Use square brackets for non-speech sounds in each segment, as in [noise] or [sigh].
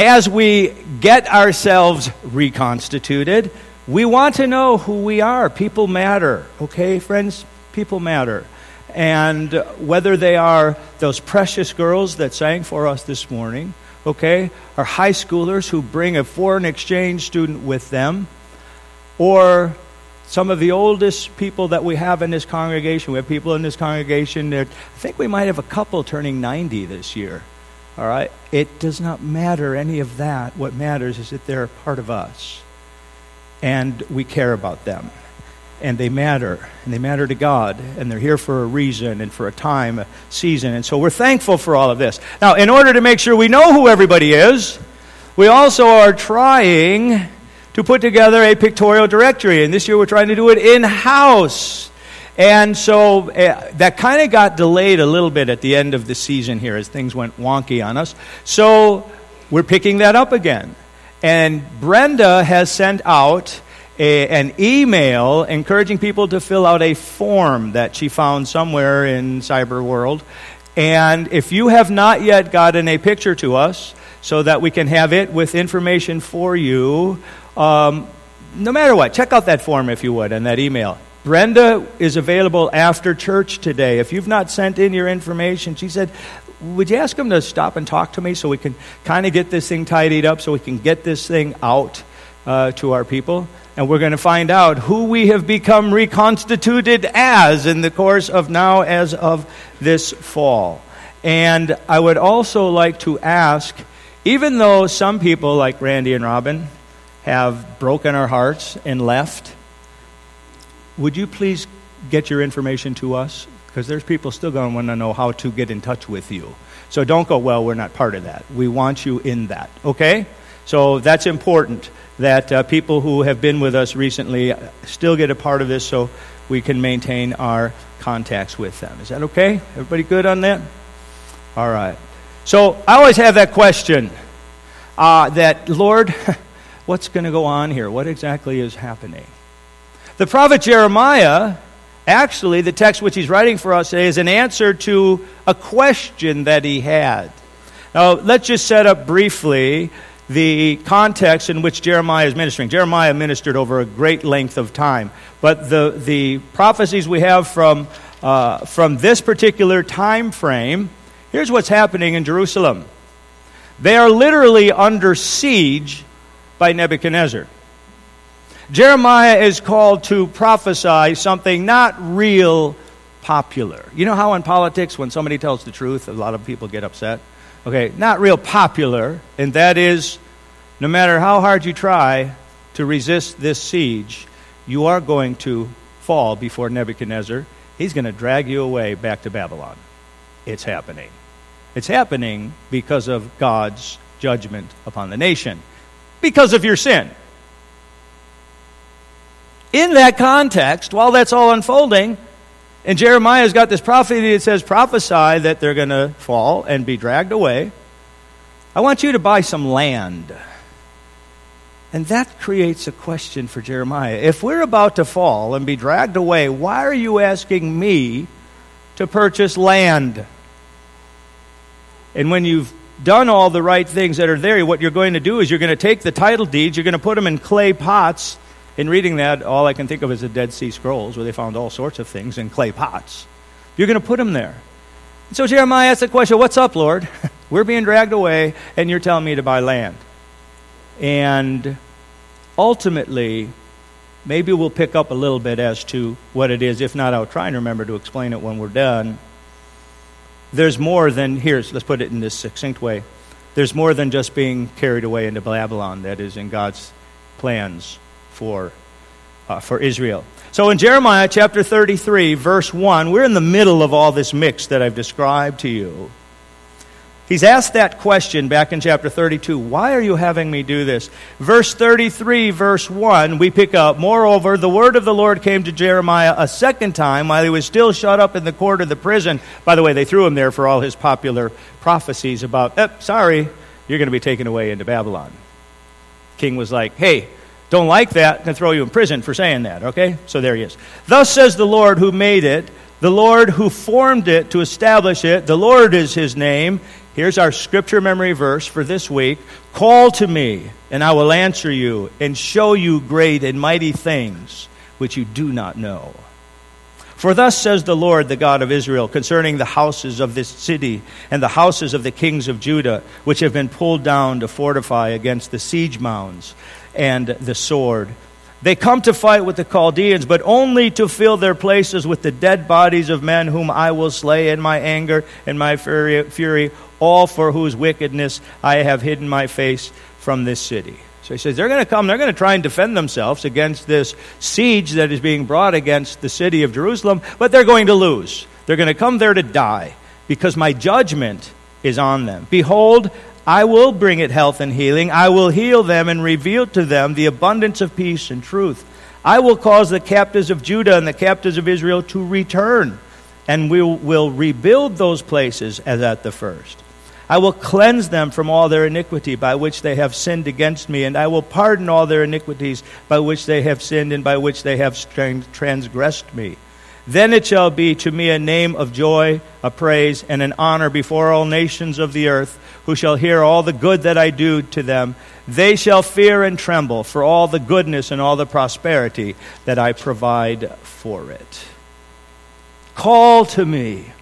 as we get ourselves reconstituted, we want to know who we are. People matter, okay, friends? People matter. And whether they are those precious girls that sang for us this morning, okay, or high schoolers who bring a foreign exchange student with them, or some of the oldest people that we have in this congregation. We have people in this congregation that I think we might have a couple turning 90 this year. All right? It does not matter any of that. What matters is that they're part of us. And we care about them. And they matter. And they matter to God. And they're here for a reason and for a time, a season. And so we're thankful for all of this. Now, in order to make sure we know who everybody is, we also are trying to put together a pictorial directory. And this year we're trying to do it in house. And so uh, that kind of got delayed a little bit at the end of the season here as things went wonky on us. So we're picking that up again. And Brenda has sent out a, an email encouraging people to fill out a form that she found somewhere in cyber world. And if you have not yet gotten a picture to us so that we can have it with information for you, um, no matter what, check out that form if you would and that email. Brenda is available after church today. If you've not sent in your information, she said, Would you ask him to stop and talk to me so we can kind of get this thing tidied up, so we can get this thing out uh, to our people? And we're going to find out who we have become reconstituted as in the course of now, as of this fall. And I would also like to ask, even though some people like Randy and Robin have broken our hearts and left, would you please get your information to us? Because there's people still going to want to know how to get in touch with you. So don't go, well, we're not part of that. We want you in that, okay? So that's important that uh, people who have been with us recently still get a part of this so we can maintain our contacts with them. Is that okay? Everybody good on that? All right. So I always have that question uh, that, Lord, [laughs] what's going to go on here? What exactly is happening? The prophet Jeremiah, actually, the text which he's writing for us today, is an answer to a question that he had. Now, let's just set up briefly the context in which Jeremiah is ministering. Jeremiah ministered over a great length of time, but the, the prophecies we have from, uh, from this particular time frame, here's what's happening in Jerusalem. They are literally under siege by Nebuchadnezzar. Jeremiah is called to prophesy something not real popular. You know how in politics, when somebody tells the truth, a lot of people get upset? Okay, not real popular, and that is no matter how hard you try to resist this siege, you are going to fall before Nebuchadnezzar. He's going to drag you away back to Babylon. It's happening. It's happening because of God's judgment upon the nation, because of your sin in that context, while that's all unfolding, and Jeremiah's got this prophecy that says, prophesy that they're going to fall and be dragged away. I want you to buy some land. And that creates a question for Jeremiah. If we're about to fall and be dragged away, why are you asking me to purchase land? And when you've done all the right things that are there, what you're going to do is you're going to take the title deeds, you're going to put them in clay pots, in reading that, all I can think of is the Dead Sea Scrolls, where they found all sorts of things in clay pots. You're going to put them there. So Jeremiah asks the question What's up, Lord? [laughs] We're being dragged away, and you're telling me to buy land. And ultimately, maybe we'll pick up a little bit as to what it is. If not, I'll try and remember to explain it when we're done. There's more than, here's, let's put it in this succinct way. There's more than just being carried away into Babylon that is in God's plans for, uh, for Israel. So in Jeremiah chapter 33, verse 1, we're in the middle of all this mix that I've described to you. He's asked that question back in chapter 32 Why are you having me do this? Verse 33, verse 1, we pick up Moreover, the word of the Lord came to Jeremiah a second time while he was still shut up in the court of the prison. By the way, they threw him there for all his popular prophecies about, eh, sorry, you're going to be taken away into Babylon. King was like, Hey, don't like that, can throw you in prison for saying that, okay? So there he is. Thus says the Lord who made it, the Lord who formed it to establish it, the Lord is his name. Here's our scripture memory verse for this week Call to me, and I will answer you and show you great and mighty things which you do not know. For thus says the Lord, the God of Israel, concerning the houses of this city and the houses of the kings of Judah, which have been pulled down to fortify against the siege mounds and the sword. They come to fight with the Chaldeans, but only to fill their places with the dead bodies of men whom I will slay in my anger and my fury, all for whose wickedness I have hidden my face from this city. So he says they're going to come, they're going to try and defend themselves against this siege that is being brought against the city of Jerusalem, but they're going to lose. They're going to come there to die because my judgment is on them. Behold, I will bring it health and healing. I will heal them and reveal to them the abundance of peace and truth. I will cause the captives of Judah and the captives of Israel to return, and we will rebuild those places as at the first. I will cleanse them from all their iniquity by which they have sinned against me, and I will pardon all their iniquities by which they have sinned and by which they have transgressed me. Then it shall be to me a name of joy, a praise, and an honor before all nations of the earth, who shall hear all the good that I do to them. They shall fear and tremble for all the goodness and all the prosperity that I provide for it. Call to me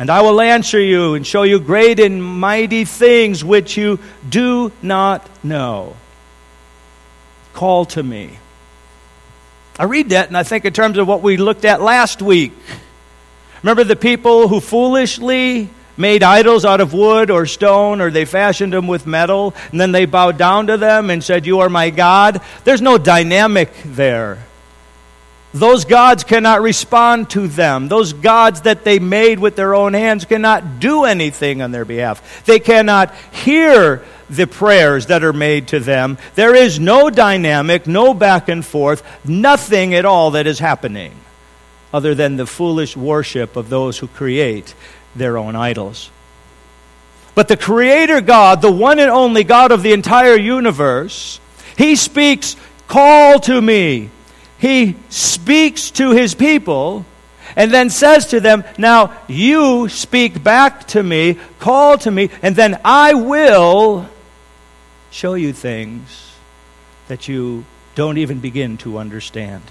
and I will answer you and show you great and mighty things which you do not know. Call to me. I read that and I think in terms of what we looked at last week. Remember the people who foolishly made idols out of wood or stone, or they fashioned them with metal, and then they bowed down to them and said, You are my God? There's no dynamic there. Those gods cannot respond to them. Those gods that they made with their own hands cannot do anything on their behalf. They cannot hear the prayers that are made to them. There is no dynamic, no back and forth, nothing at all that is happening other than the foolish worship of those who create their own idols. But the Creator God, the one and only God of the entire universe, He speaks, Call to me he speaks to his people and then says to them, Now you speak back to me, call to me, and then I will show you things that you don't even begin to understand.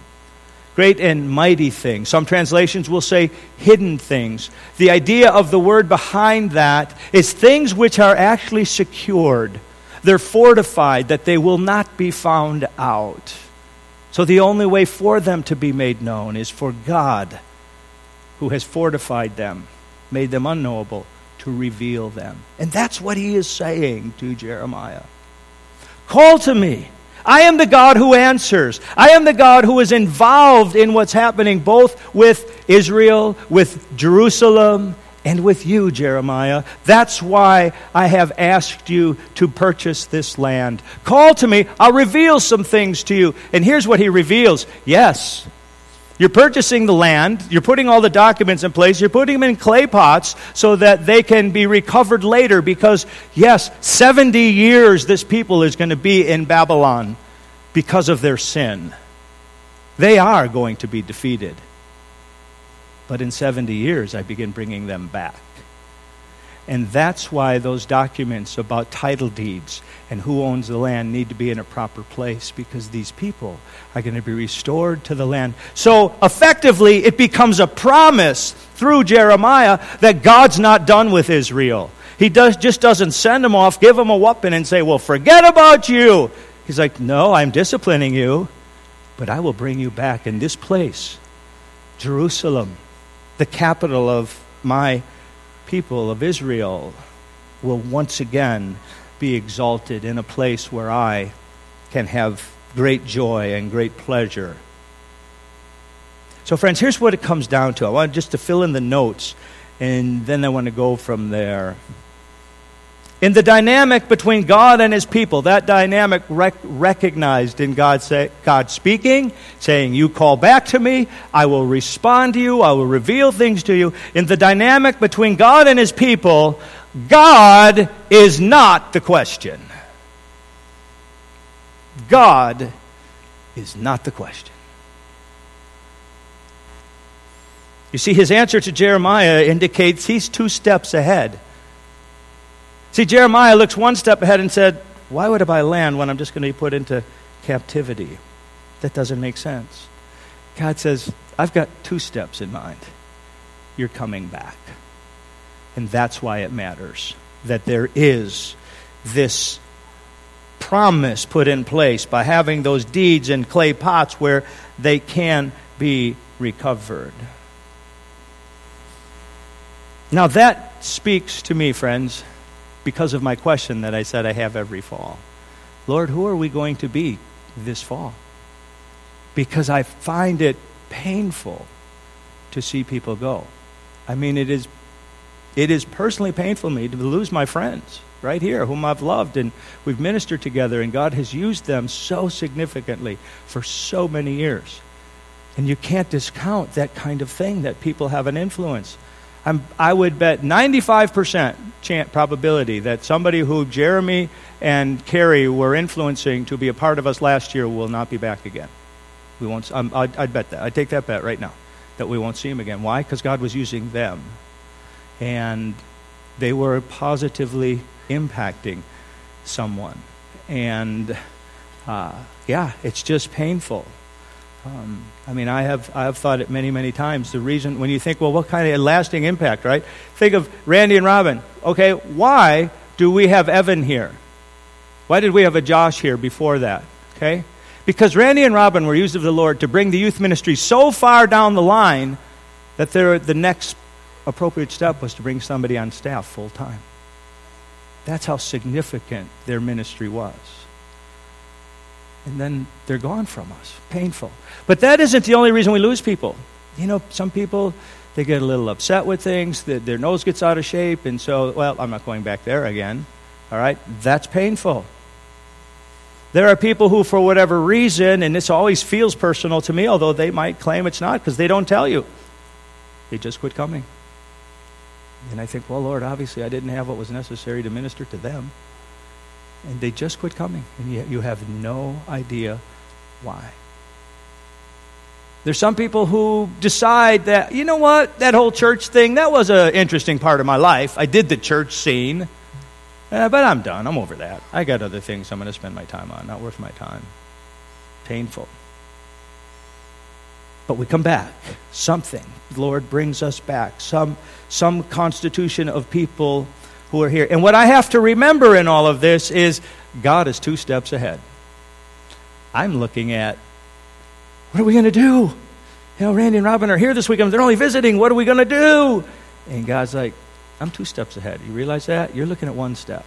Great and mighty things. Some translations will say hidden things. The idea of the word behind that is things which are actually secured. They're fortified that they will not be found out. So the only way for them to be made known is for God, who has fortified them, made them unknowable, to reveal them. And that's what he is saying to Jeremiah. Call to me. I am the God who answers. I am the God who is involved in what's happening both with Israel, with Jerusalem, and with you, Jeremiah. That's why I have asked you to purchase this land. Call to me, I'll reveal some things to you. And here's what he reveals yes, you're purchasing the land, you're putting all the documents in place, you're putting them in clay pots so that they can be recovered later because, yes, 70 years this people is going to be in Babylon because of their sin. They are going to be defeated. But in 70 years, I begin bringing them back. And that's why those documents about title deeds and who owns the land need to be in a proper place because these people are going to be restored to the land. So effectively, it becomes a promise through Jeremiah that God's not done with Israel. He does, just doesn't send them off, give them a whooping, and say, Well, forget about you. He's like, No, I'm disciplining you, but I will bring you back in this place, Jerusalem the capital of my people of Israel will once again be exalted in a place where I can have great joy and great pleasure. So, friends, here's what it comes down to. I want just to fill in the notes, and then I want to go from there. In the dynamic between God and his people, that dynamic rec- recognized in God, say, God speaking, saying, You call back to me, I will respond to you, I will reveal things to you. In the dynamic between God and his people, God is not the question. God is not the question. You see, his answer to Jeremiah indicates he's two steps ahead. See, Jeremiah looks one step ahead and said, Why would I buy land when I'm just going to be put into captivity? That doesn't make sense. God says, I've got two steps in mind. You're coming back. And that's why it matters that there is this promise put in place by having those deeds in clay pots where they can be recovered. Now, that speaks to me, friends, because of my question that I said I have every fall. Lord, who are we going to be this fall? Because I find it painful to see people go. I mean, it is, it is personally painful to me to lose my friends right here, whom I've loved, and we've ministered together, and God has used them so significantly for so many years. And you can't discount that kind of thing that people have an influence. I'm, i would bet 95% chance, probability that somebody who Jeremy and Carrie were influencing to be a part of us last year will not be back again. We won't, um, I'd, I'd bet that. I'd take that bet right now that we won't see him again. Why? Because God was using them. And they were positively impacting someone. And uh, yeah, it's just painful. Um, I mean, I have, I have thought it many, many times. The reason, when you think, well, what kind of lasting impact, right? Think of Randy and Robin. Okay, why do we have Evan here? Why did we have a Josh here before that? Okay? Because Randy and Robin were used of the Lord to bring the youth ministry so far down the line that they're the next appropriate step was to bring somebody on staff full time. That's how significant their ministry was. And then they're gone from us. Painful. But that isn't the only reason we lose people. You know, some people, they get a little upset with things, their nose gets out of shape, and so, well, I'm not going back there again. All right? That's painful. There are people who, for whatever reason, and this always feels personal to me, although they might claim it's not because they don't tell you, they just quit coming. And I think, well, Lord, obviously I didn't have what was necessary to minister to them. And they just quit coming. And yet you have no idea why. There's some people who decide that, you know what, that whole church thing, that was an interesting part of my life. I did the church scene. Uh, but I'm done. I'm over that. I got other things I'm going to spend my time on. Not worth my time. Painful. But we come back. Something. The Lord brings us back. Some, some constitution of people who are here. And what I have to remember in all of this is God is two steps ahead. I'm looking at what are we going to do? You know, Randy and Robin are here this weekend. They're only visiting. What are we going to do? And God's like, I'm two steps ahead. You realize that? You're looking at one step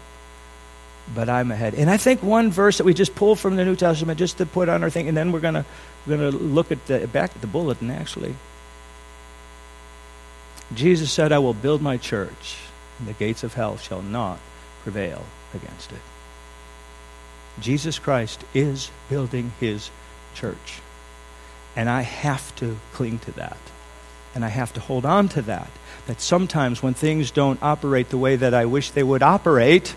but I'm ahead. And I think one verse that we just pulled from the New Testament just to put on our thing, and then we're gonna we're gonna look at the back at the bulletin actually. Jesus said, "I will build my church, and the gates of hell shall not prevail against it." Jesus Christ is building His church, and I have to cling to that, and I have to hold on to that. That sometimes when things don't operate the way that I wish they would operate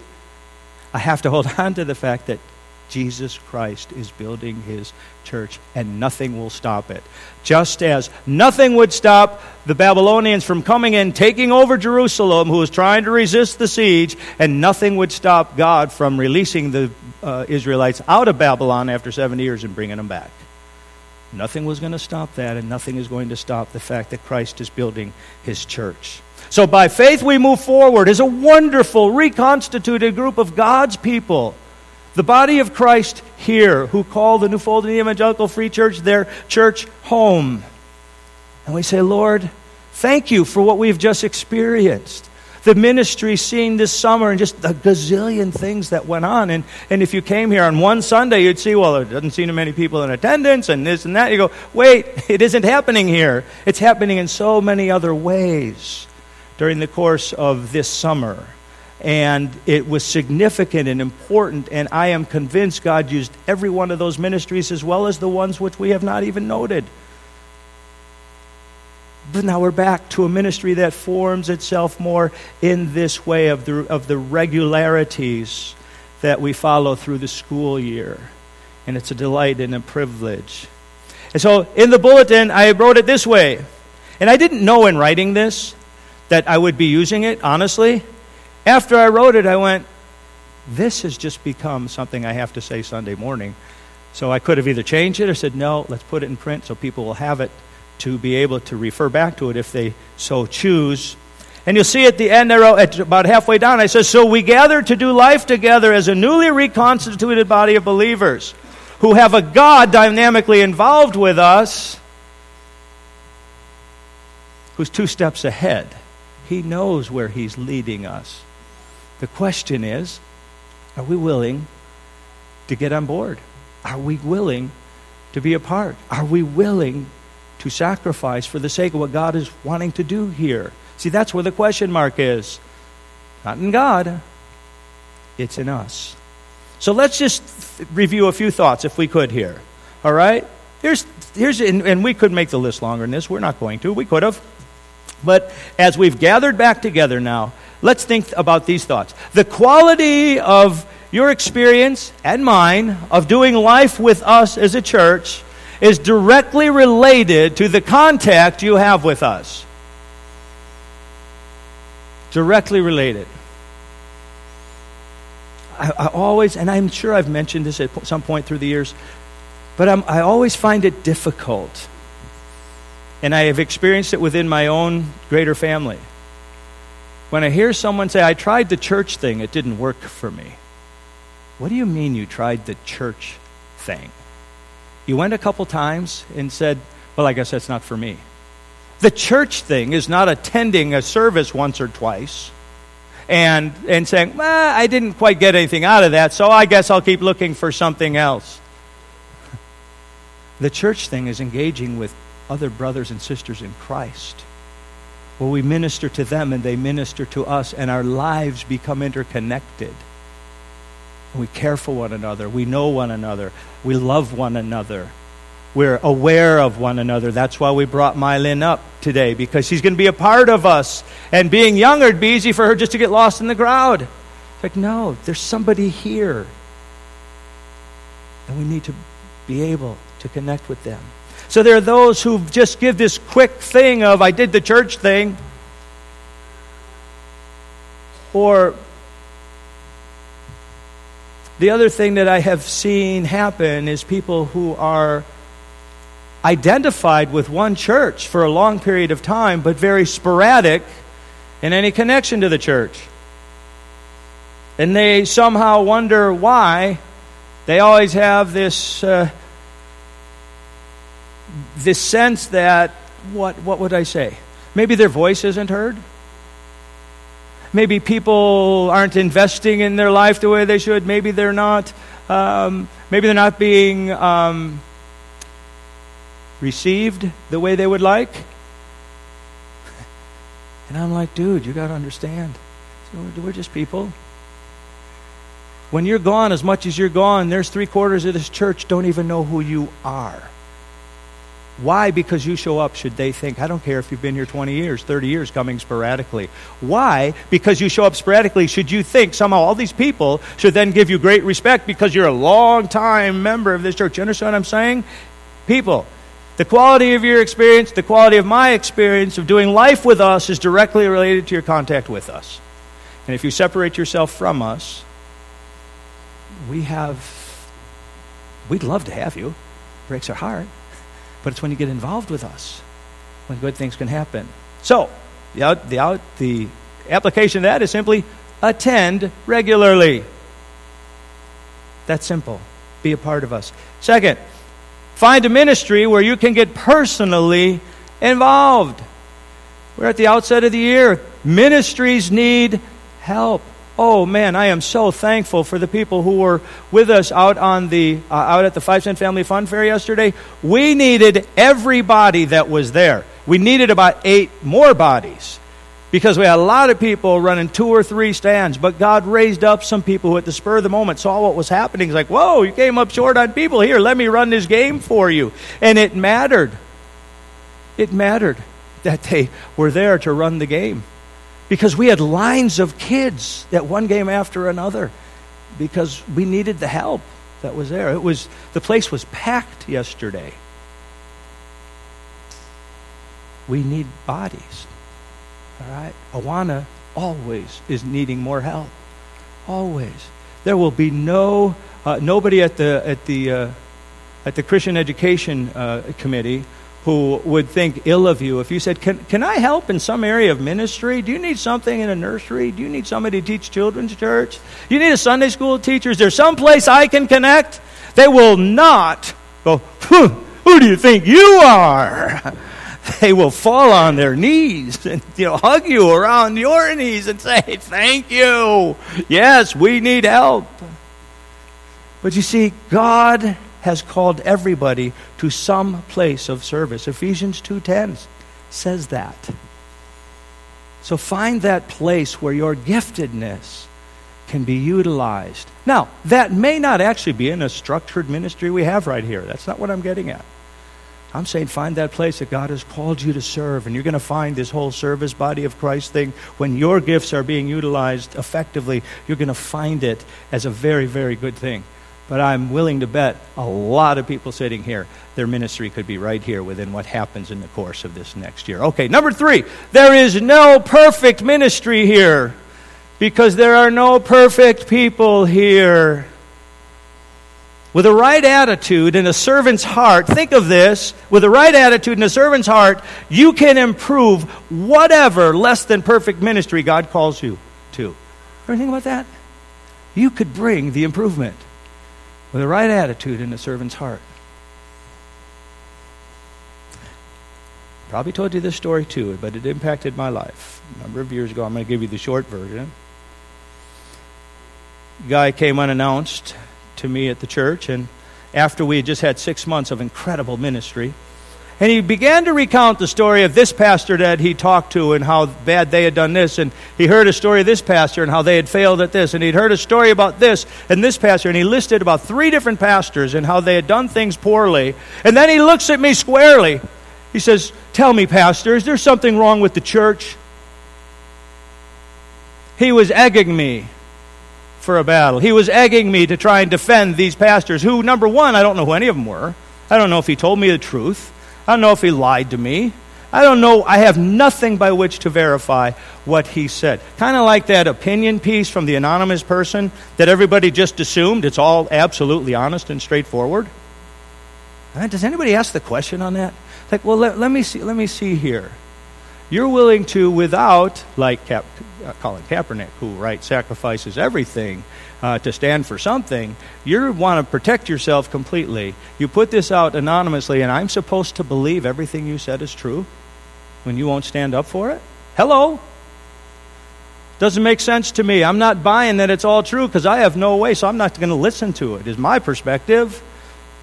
I have to hold [laughs] on to the fact that Jesus Christ is building his church, and nothing will stop it. Just as nothing would stop the Babylonians from coming in, taking over Jerusalem, who was trying to resist the siege, and nothing would stop God from releasing the uh, Israelites out of Babylon after 70 years and bringing them back. Nothing was going to stop that, and nothing is going to stop the fact that Christ is building his church. So by faith we move forward as a wonderful, reconstituted group of God's people. The body of Christ here, who call the New Fold Evangelical Free Church their church home. And we say, Lord, thank you for what we've just experienced. The ministry seen this summer and just the gazillion things that went on. And, and if you came here on one Sunday, you'd see, well, there doesn't seem too many people in attendance and this and that. You go, wait, [laughs] it isn't happening here. It's happening in so many other ways during the course of this summer. And it was significant and important, and I am convinced God used every one of those ministries as well as the ones which we have not even noted. But now we're back to a ministry that forms itself more in this way of the, of the regularities that we follow through the school year. And it's a delight and a privilege. And so in the bulletin, I wrote it this way. And I didn't know in writing this that I would be using it, honestly. After I wrote it, I went, this has just become something I have to say Sunday morning. So I could have either changed it or said, no, let's put it in print so people will have it to be able to refer back to it if they so choose. And you'll see at the end, I wrote, at about halfway down, I said, So we gather to do life together as a newly reconstituted body of believers who have a God dynamically involved with us who's two steps ahead. He knows where He's leading us. The question is are we willing to get on board? Are we willing to be a part? Are we willing to sacrifice for the sake of what God is wanting to do here? See, that's where the question mark is. Not in God, it's in us. So let's just review a few thoughts, if we could, here. All right? Here's, here's and, and we could make the list longer than this. We're not going to. We could have. But as we've gathered back together now, let's think about these thoughts. The quality of your experience and mine of doing life with us as a church is directly related to the contact you have with us. Directly related. I, I always, and I'm sure I've mentioned this at some point through the years, but I'm, I always find it difficult. And I have experienced it within my own greater family. When I hear someone say, I tried the church thing, it didn't work for me. What do you mean you tried the church thing? You went a couple times and said, Well, I guess that's not for me. The church thing is not attending a service once or twice and, and saying, well, I didn't quite get anything out of that, so I guess I'll keep looking for something else. [laughs] The church thing is engaging with other brothers and sisters in Christ, where we minister to them and they minister to us, and our lives become interconnected. We care for one another, we know one another, we love one another. We're aware of one another. That's why we brought Mylin up today, because she's going to be a part of us. And being younger, it'd be easy for her just to get lost in the crowd. It's like, no, there's somebody here. And we need to be able to connect with them. So there are those who just give this quick thing of, I did the church thing. Or the other thing that I have seen happen is people who are identified with one church for a long period of time, but very sporadic in any connection to the church. And they somehow wonder why they always have this, uh, this sense that, what, what would I say? Maybe their voice isn't heard. Maybe people aren't investing in their life the way they should. Maybe they're not. Um, maybe they're not being um, received the way they would like. [laughs] And I'm like, dude, you got to understand. We're just people. When you're gone, as much as you're gone, there's three quarters of this church don't even know who you are. Why? Because you show up, should they think? I don't care if you've been here 20 years, 30 years, coming sporadically. Why? Because you show up sporadically, should you think somehow all these people should then give you great respect because you're a long time member of this church? You understand what I'm saying? People, the quality of your experience, the quality of my experience of doing life with us is directly related to your contact with us. And if you separate yourself from us, we have, we'd love to have you. breaks our heart. But it's when you get involved with us when good things can happen. So, the, out, the, out, the application of that is simply attend regularly. That's simple. Be a part of us. Second, Find a ministry where you can get personally involved. We're at the outset of the year. Ministries need help. Oh man, I am so thankful for the people who were with us out on the uh, out at the Five Cent Family Fun Fair yesterday. We needed everybody that was there. We needed about eight more bodies because we had a lot of people running two or three stands, but God raised up some people who, at the spur of the moment, saw what was happening. It's like, whoa, you came up short on people. Here, let me run this game for you. And it mattered. It mattered that they were there to run the game because we had lines of kids at one game after another because we needed the help that was there. It was the place was packed yesterday. We need bodies. All right? Awana always is needing more help. Always. There will be no uh, nobody at the at the uh, at the Christian Education uh, Committee who would think ill of you if you said, can, can I help in some area of ministry? Do you need something in a nursery? Do you need somebody to teach children's church? Do you need a Sunday school teacher? Is there some place I can connect? They will not go, who do you think you are? [laughs] They will fall on their knees and you know, hug you around your knees and say, Thank you. Yes, we need help. But you see, God has called everybody to some place of service. Ephesians 2:10 says that. So find that place where your giftedness can be utilized. Now, that may not actually be in a structured ministry we have right here. That's not what I'm getting at. I'm saying find that place that God has called you to serve, and you're going to find this whole service body of Christ thing. When your gifts are being utilized effectively, you're going to find it as a very, very good thing. But I'm willing to bet a lot of people sitting here, their ministry could be right here within what happens in the course of this next year. Okay, number three, there is no perfect ministry here because there are no perfect people here. With a right attitude and a servant's heart, think of this with a right attitude and a servant's heart, you can improve whatever less than perfect ministry God calls you to. Ever think about that? You could bring the improvement with the right attitude in a servant's heart. Probably told you this story too, but it impacted my life. A number of years ago, I'm going to give you the short version. Guy came unannounced to me at the church, and after we had just had six months of incredible ministry, and he began to recount the story of this pastor that he talked to and how bad they had done this. And he heard a story of this pastor and how they had failed at this. And he'd heard a story about this and this pastor. And he listed about three different pastors and how they had done things poorly. And then he looks at me squarely. He says, Tell me, Pastor, is there something wrong with the church? He was egging me for a battle. He was egging me to try and defend these pastors who, number one, I don't know who any of them were. I don't know if he told me the truth. I don't know if he lied to me. I don't know. I have nothing by which to verify what he said. Kind of like that opinion piece from the anonymous person that everybody just assumed it's all absolutely honest and straightforward. Does anybody ask the question on that? Like, well, let, let me see. Let me see here. You're willing to, without, like Cap, uh, Colin Kaepernick, who right sacrifices everything uh, to stand for something, you want to protect yourself completely. You put this out anonymously, and I'm supposed to believe everything you said is true when you won't stand up for it? Hello? Doesn't make sense to me. I'm not buying that it's all true because I have no way, so I'm not going to listen to it, is my perspective.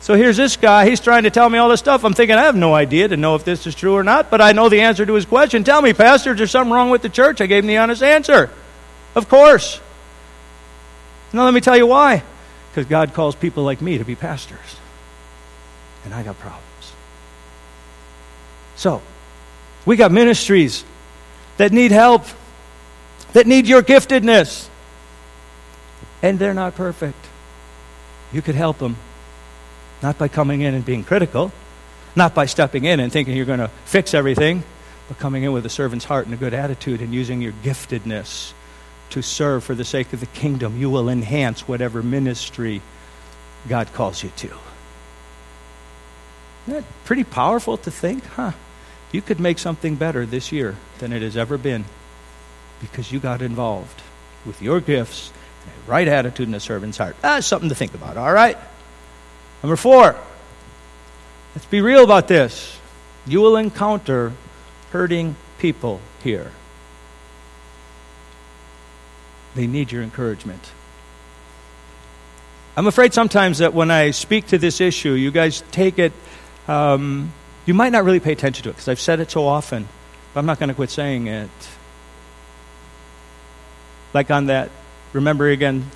So here's this guy. He's trying to tell me all this stuff. I'm thinking, I have no idea to know if this is true or not, but I know the answer to his question. Tell me, Pastor, is there something wrong with the church? I gave him the honest answer. Of course. Now, let me tell you why. Because God calls people like me to be pastors. And I got problems. So, we got ministries that need help, that need your giftedness. And they're not perfect. You could help them. Not by coming in and being critical, not by stepping in and thinking you're going to fix everything, but coming in with a servant's heart and a good attitude and using your giftedness to serve for the sake of the kingdom, you will enhance whatever ministry God calls you to. That pretty powerful to think? Huh? You could make something better this year than it has ever been because you got involved with your gifts and a right attitude and a servant's heart. Ah, That's something to think about, all right? Number four, let's be real about this. You will encounter hurting people here. They need your encouragement. I'm afraid sometimes that when I speak to this issue, you guys take it, um, you might not really pay attention to it because I've said it so often, but I'm not going to quit saying it. Like on that, remember again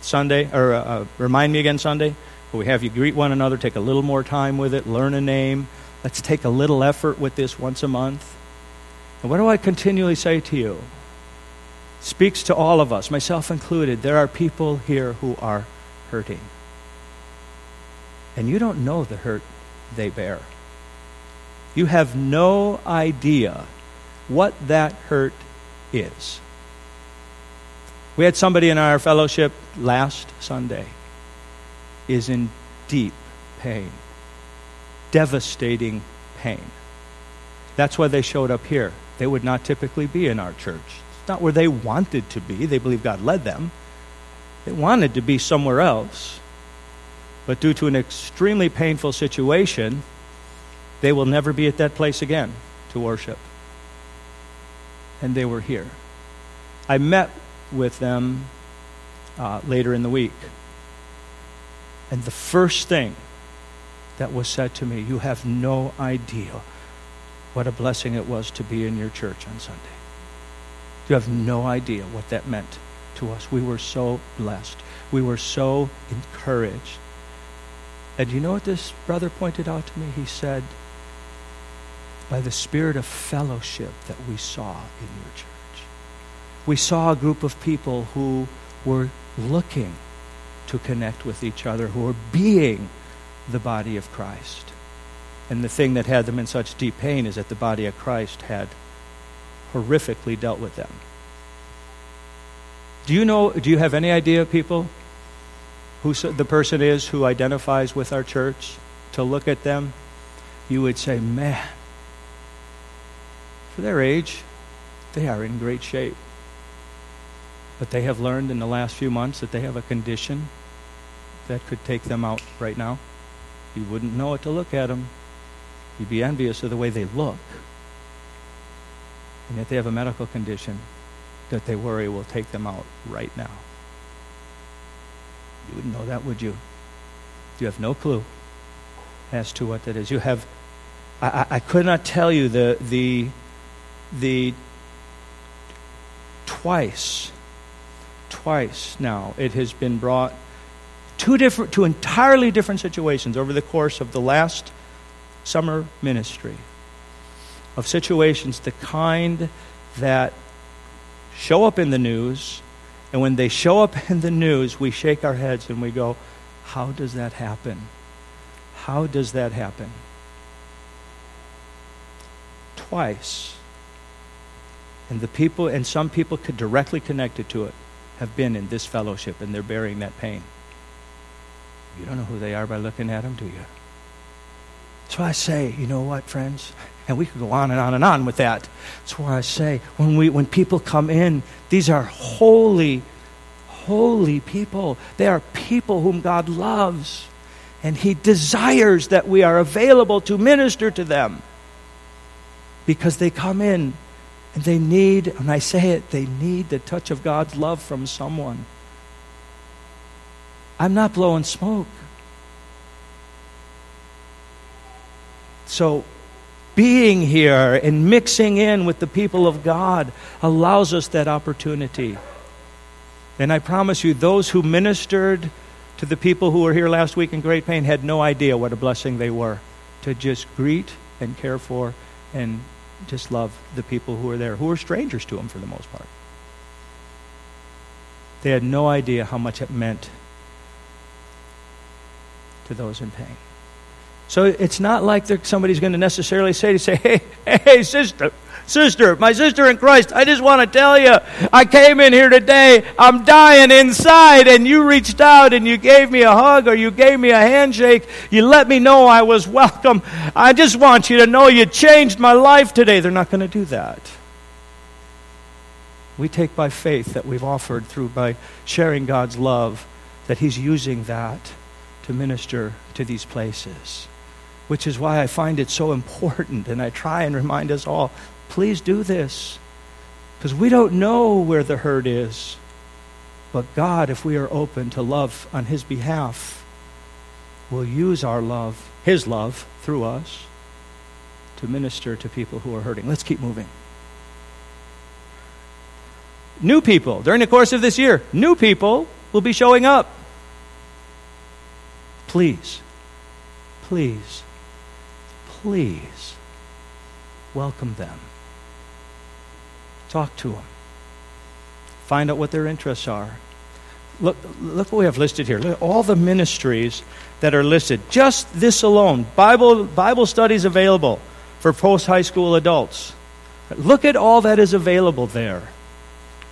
Sunday, or uh, uh, remind me again Sunday, where we have you greet one another, take a little more time with it, learn a name. Let's take a little effort with this once a month. And what do I continually say to you? Speaks to all of us, myself included. There are people here who are hurting. And you don't know the hurt they bear. You have no idea what that hurt is. We had somebody in our fellowship last Sunday is in deep pain, devastating pain. That's why they showed up here. They would not typically be in our church. Not where they wanted to be. They believe God led them. They wanted to be somewhere else. But due to an extremely painful situation, they will never be at that place again to worship. And they were here. I met with them uh, later in the week. And the first thing that was said to me, you have no idea what a blessing it was to be in your church on Sunday. You have no idea what that meant to us. We were so blessed. We were so encouraged. And you know what this brother pointed out to me? He said, by the spirit of fellowship that we saw in your church. We saw a group of people who were looking to connect with each other, who were being the body of Christ. And the thing that had them in such deep pain is that the body of Christ had horrifically dealt with them. Do you know, do you have any idea, people, who the person is who identifies with our church? To look at them, you would say, man, for their age, they are in great shape. But they have learned in the last few months that they have a condition that could take them out right now. You wouldn't know it to look at them. You'd be envious of the way they look. And yet they have a medical condition that they worry will take them out right now. You wouldn't know that, would you? You have no clue as to what that is. You have, I, I could not tell you the, the, the twice, twice now it has been brought two different, two entirely different situations over the course of the last summer ministry of situations the kind that show up in the news and when they show up in the news we shake our heads and we go how does that happen how does that happen twice and the people and some people could directly connected to it have been in this fellowship and they're bearing that pain you don't know who they are by looking at them, do you? So I say, you know what, friends? And we could go on and on and on with that. That's why I say, when, we, when people come in, these are holy, holy people. They are people whom God loves. And He desires that we are available to minister to them. Because they come in and they need, and I say it, they need the touch of God's love from someone. I'm not blowing smoke. So, being here and mixing in with the people of God allows us that opportunity. And I promise you, those who ministered to the people who were here last week in great pain had no idea what a blessing they were to just greet and care for and just love the people who were there, who were strangers to them for the most part. They had no idea how much it meant to those in pain. So it's not like somebody's going to necessarily say to say, "Hey, hey, sister, sister, my sister in Christ, I just want to tell you, I came in here today, I'm dying inside, and you reached out and you gave me a hug or you gave me a handshake, you let me know I was welcome. I just want you to know you changed my life today." They're not going to do that. We take by faith that we've offered through by sharing God's love that He's using that to minister to these places, which is why I find it so important. And I try and remind us all please do this, because we don't know where the hurt is. But God, if we are open to love on His behalf, will use our love, His love, through us to minister to people who are hurting. Let's keep moving. New people, during the course of this year, new people will be showing up. Please, please, please welcome them. Talk to them. Find out what their interests are. Look, look what we have listed here. Look, all the ministries that are listed. Just this alone. Bible, Bible studies available for post high school adults. Look at all that is available there.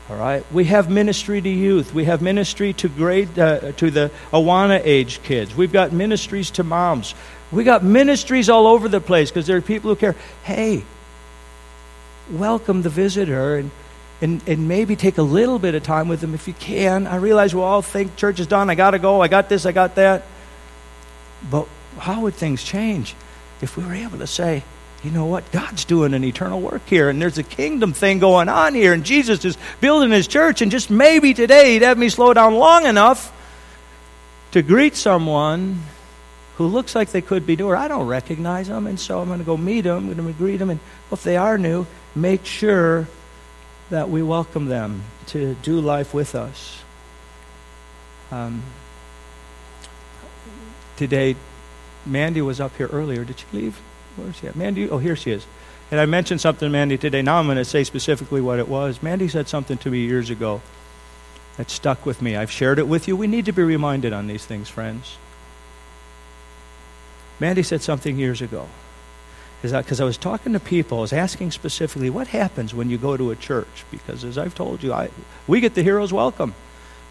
All right, we have ministry to youth. We have ministry to grade uh, to the Awana age kids. We've got ministries to moms. We got ministries all over the place because there are people who care. Hey, welcome the visitor and, and, and maybe take a little bit of time with them if you can. I realize we all think church is done. I got to go. I got this. I got that. But how would things change if we were able to say, you know what? God's doing an eternal work here, and there's a kingdom thing going on here, and Jesus is building his church, and just maybe today he'd have me slow down long enough to greet someone who looks like they could be new, I don't recognize them, and so I'm going to go meet them, I'm going to greet them, and if they are new, make sure that we welcome them to do life with us. Um, today, Mandy was up here earlier. Did she leave? Where's she at? Mandy? Oh, here she is. And I mentioned something to Mandy today. Now I'm going to say specifically what it was. Mandy said something to me years ago that stuck with me. I've shared it with you. We need to be reminded on these things, friends. Mandy said something years ago. Because I was talking to people, I was asking specifically, what happens when you go to a church? Because as I've told you, I, we get the hero's welcome.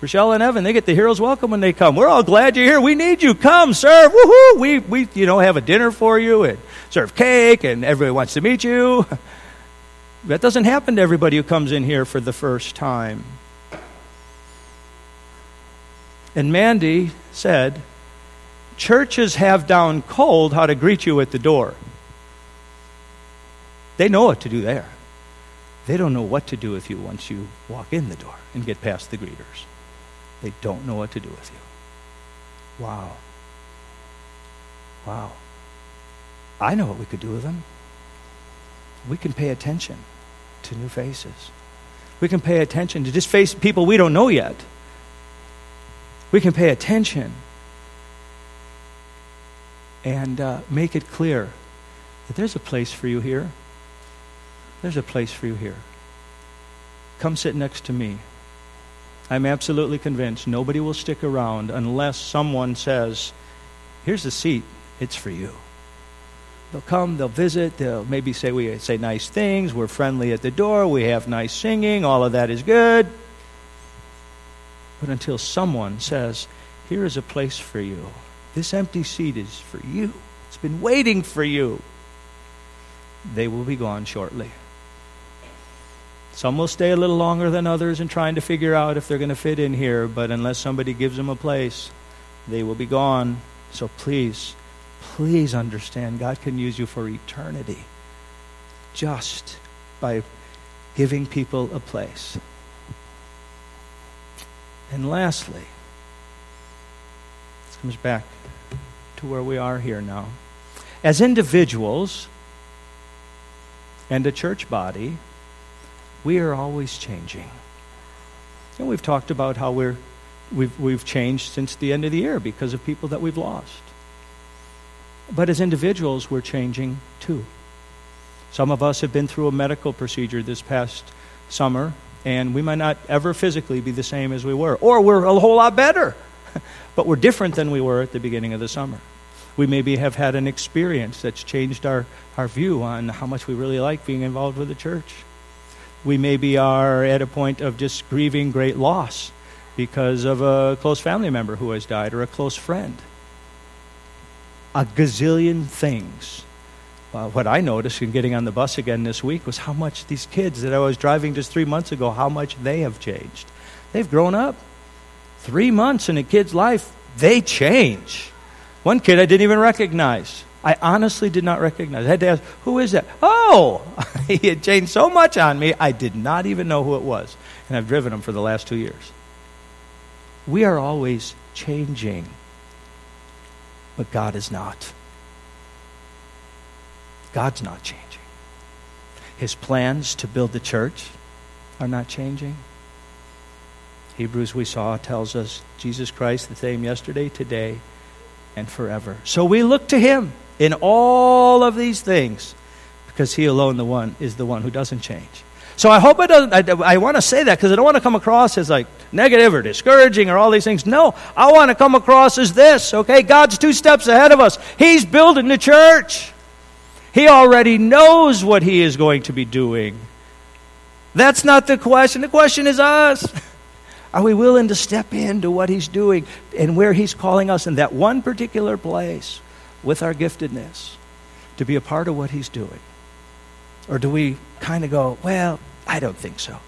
Rochelle and Evan, they get the hero's welcome when they come. We're all glad you're here. We need you. Come, serve. Woohoo! We, we, you know, have a dinner for you and serve cake, and everybody wants to meet you. [laughs] That doesn't happen to everybody who comes in here for the first time. And Mandy said, Churches have down cold how to greet you at the door. They know what to do there. They don't know what to do with you once you walk in the door and get past the greeters. They don't know what to do with you. Wow. Wow. I know what we could do with them. We can pay attention to new faces. We can pay attention to just face people we don't know yet. We can pay attention and uh, make it clear that there's a place for you here. There's a place for you here. Come sit next to me. I'm absolutely convinced nobody will stick around unless someone says, Here's a seat, it's for you. They'll come, they'll visit, they'll maybe say we say nice things, we're friendly at the door, we have nice singing, all of that is good. But until someone says, Here is a place for you, this empty seat is for you, it's been waiting for you, they will be gone shortly. Some will stay a little longer than others in trying to figure out if they're going to fit in here, but unless somebody gives them a place, they will be gone. So please, please understand God can use you for eternity just by giving people a place. And lastly, comes back to where we are here now. As individuals and a church body, we are always changing. And we've talked about how we're, we've, we've changed since the end of the year because of people that we've lost. But as individuals, we're changing too. Some of us have been through a medical procedure this past summer, and we might not ever physically be the same as we were. Or we're a whole lot better, [laughs] but we're different than we were at the beginning of the summer. We maybe have had an experience that's changed our, our view on how much we really like being involved with the church we maybe are at a point of just grieving great loss because of a close family member who has died or a close friend. A gazillion things. Uh, what I noticed in getting on the bus again this week was how much these kids that I was driving just three months ago, how much they have changed. They've grown up. Three months in a kid's life, they change. One kid I didn't even recognize. I honestly did not recognize. I had to ask, who is that? Oh, [laughs] he had changed so much on me, I did not even know who it was. And I've driven him for the last two years. We are always changing, but God is not. God's not changing. His plans to build the church are not changing. Hebrews, we saw, tells us Jesus Christ the same yesterday, today, and forever. So we look to Him in all of these things because he alone the one is the one who doesn't change so i hope it doesn't i, I want to say that because i don't want to come across as like negative or discouraging or all these things no i want to come across as this okay god's two steps ahead of us he's building the church he already knows what he is going to be doing That's not the question. The question is us. [laughs] Are we willing to step into what He's doing and where He's calling us in that one particular place with our giftedness to be a part of what He's doing? Or do we kind of go, well, I don't think so.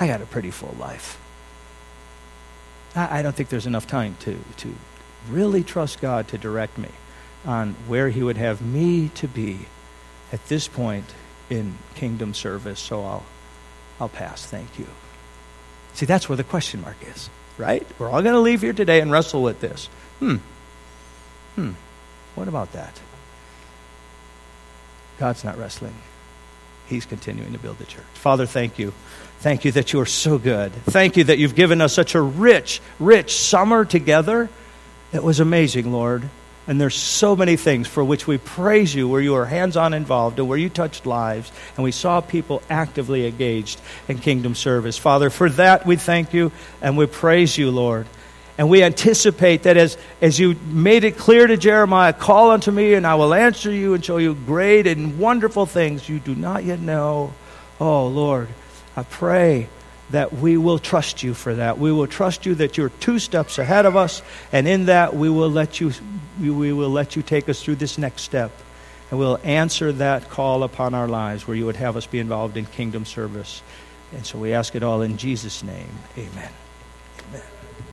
I got a pretty full life. I, don't think there's enough time to, to really trust God to direct me on where He would have me to be at this point in kingdom service, so I'll, I'll pass. Thank you. See, that's where the question mark is, right? We're all going to leave here today and wrestle with this. Hmm. Hmm. What about that? God's not wrestling. He's continuing to build the church. Father, thank you. Thank you that you are so good. Thank you that you've given us such a rich, rich summer together. It was amazing, Lord. And there's so many things for which we praise you, where you are hands on involved and where you touched lives, and we saw people actively engaged in kingdom service. Father, for that we thank you and we praise you, Lord. And we anticipate that as, as you made it clear to Jeremiah, call unto me and I will answer you and show you great and wonderful things you do not yet know. Oh, Lord, I pray that we will trust you for that. We will trust you that you're two steps ahead of us, and in that we will let you we will let you take us through this next step. And we'll answer that call upon our lives where you would have us be involved in kingdom service. And so we ask it all in Jesus' name. Amen.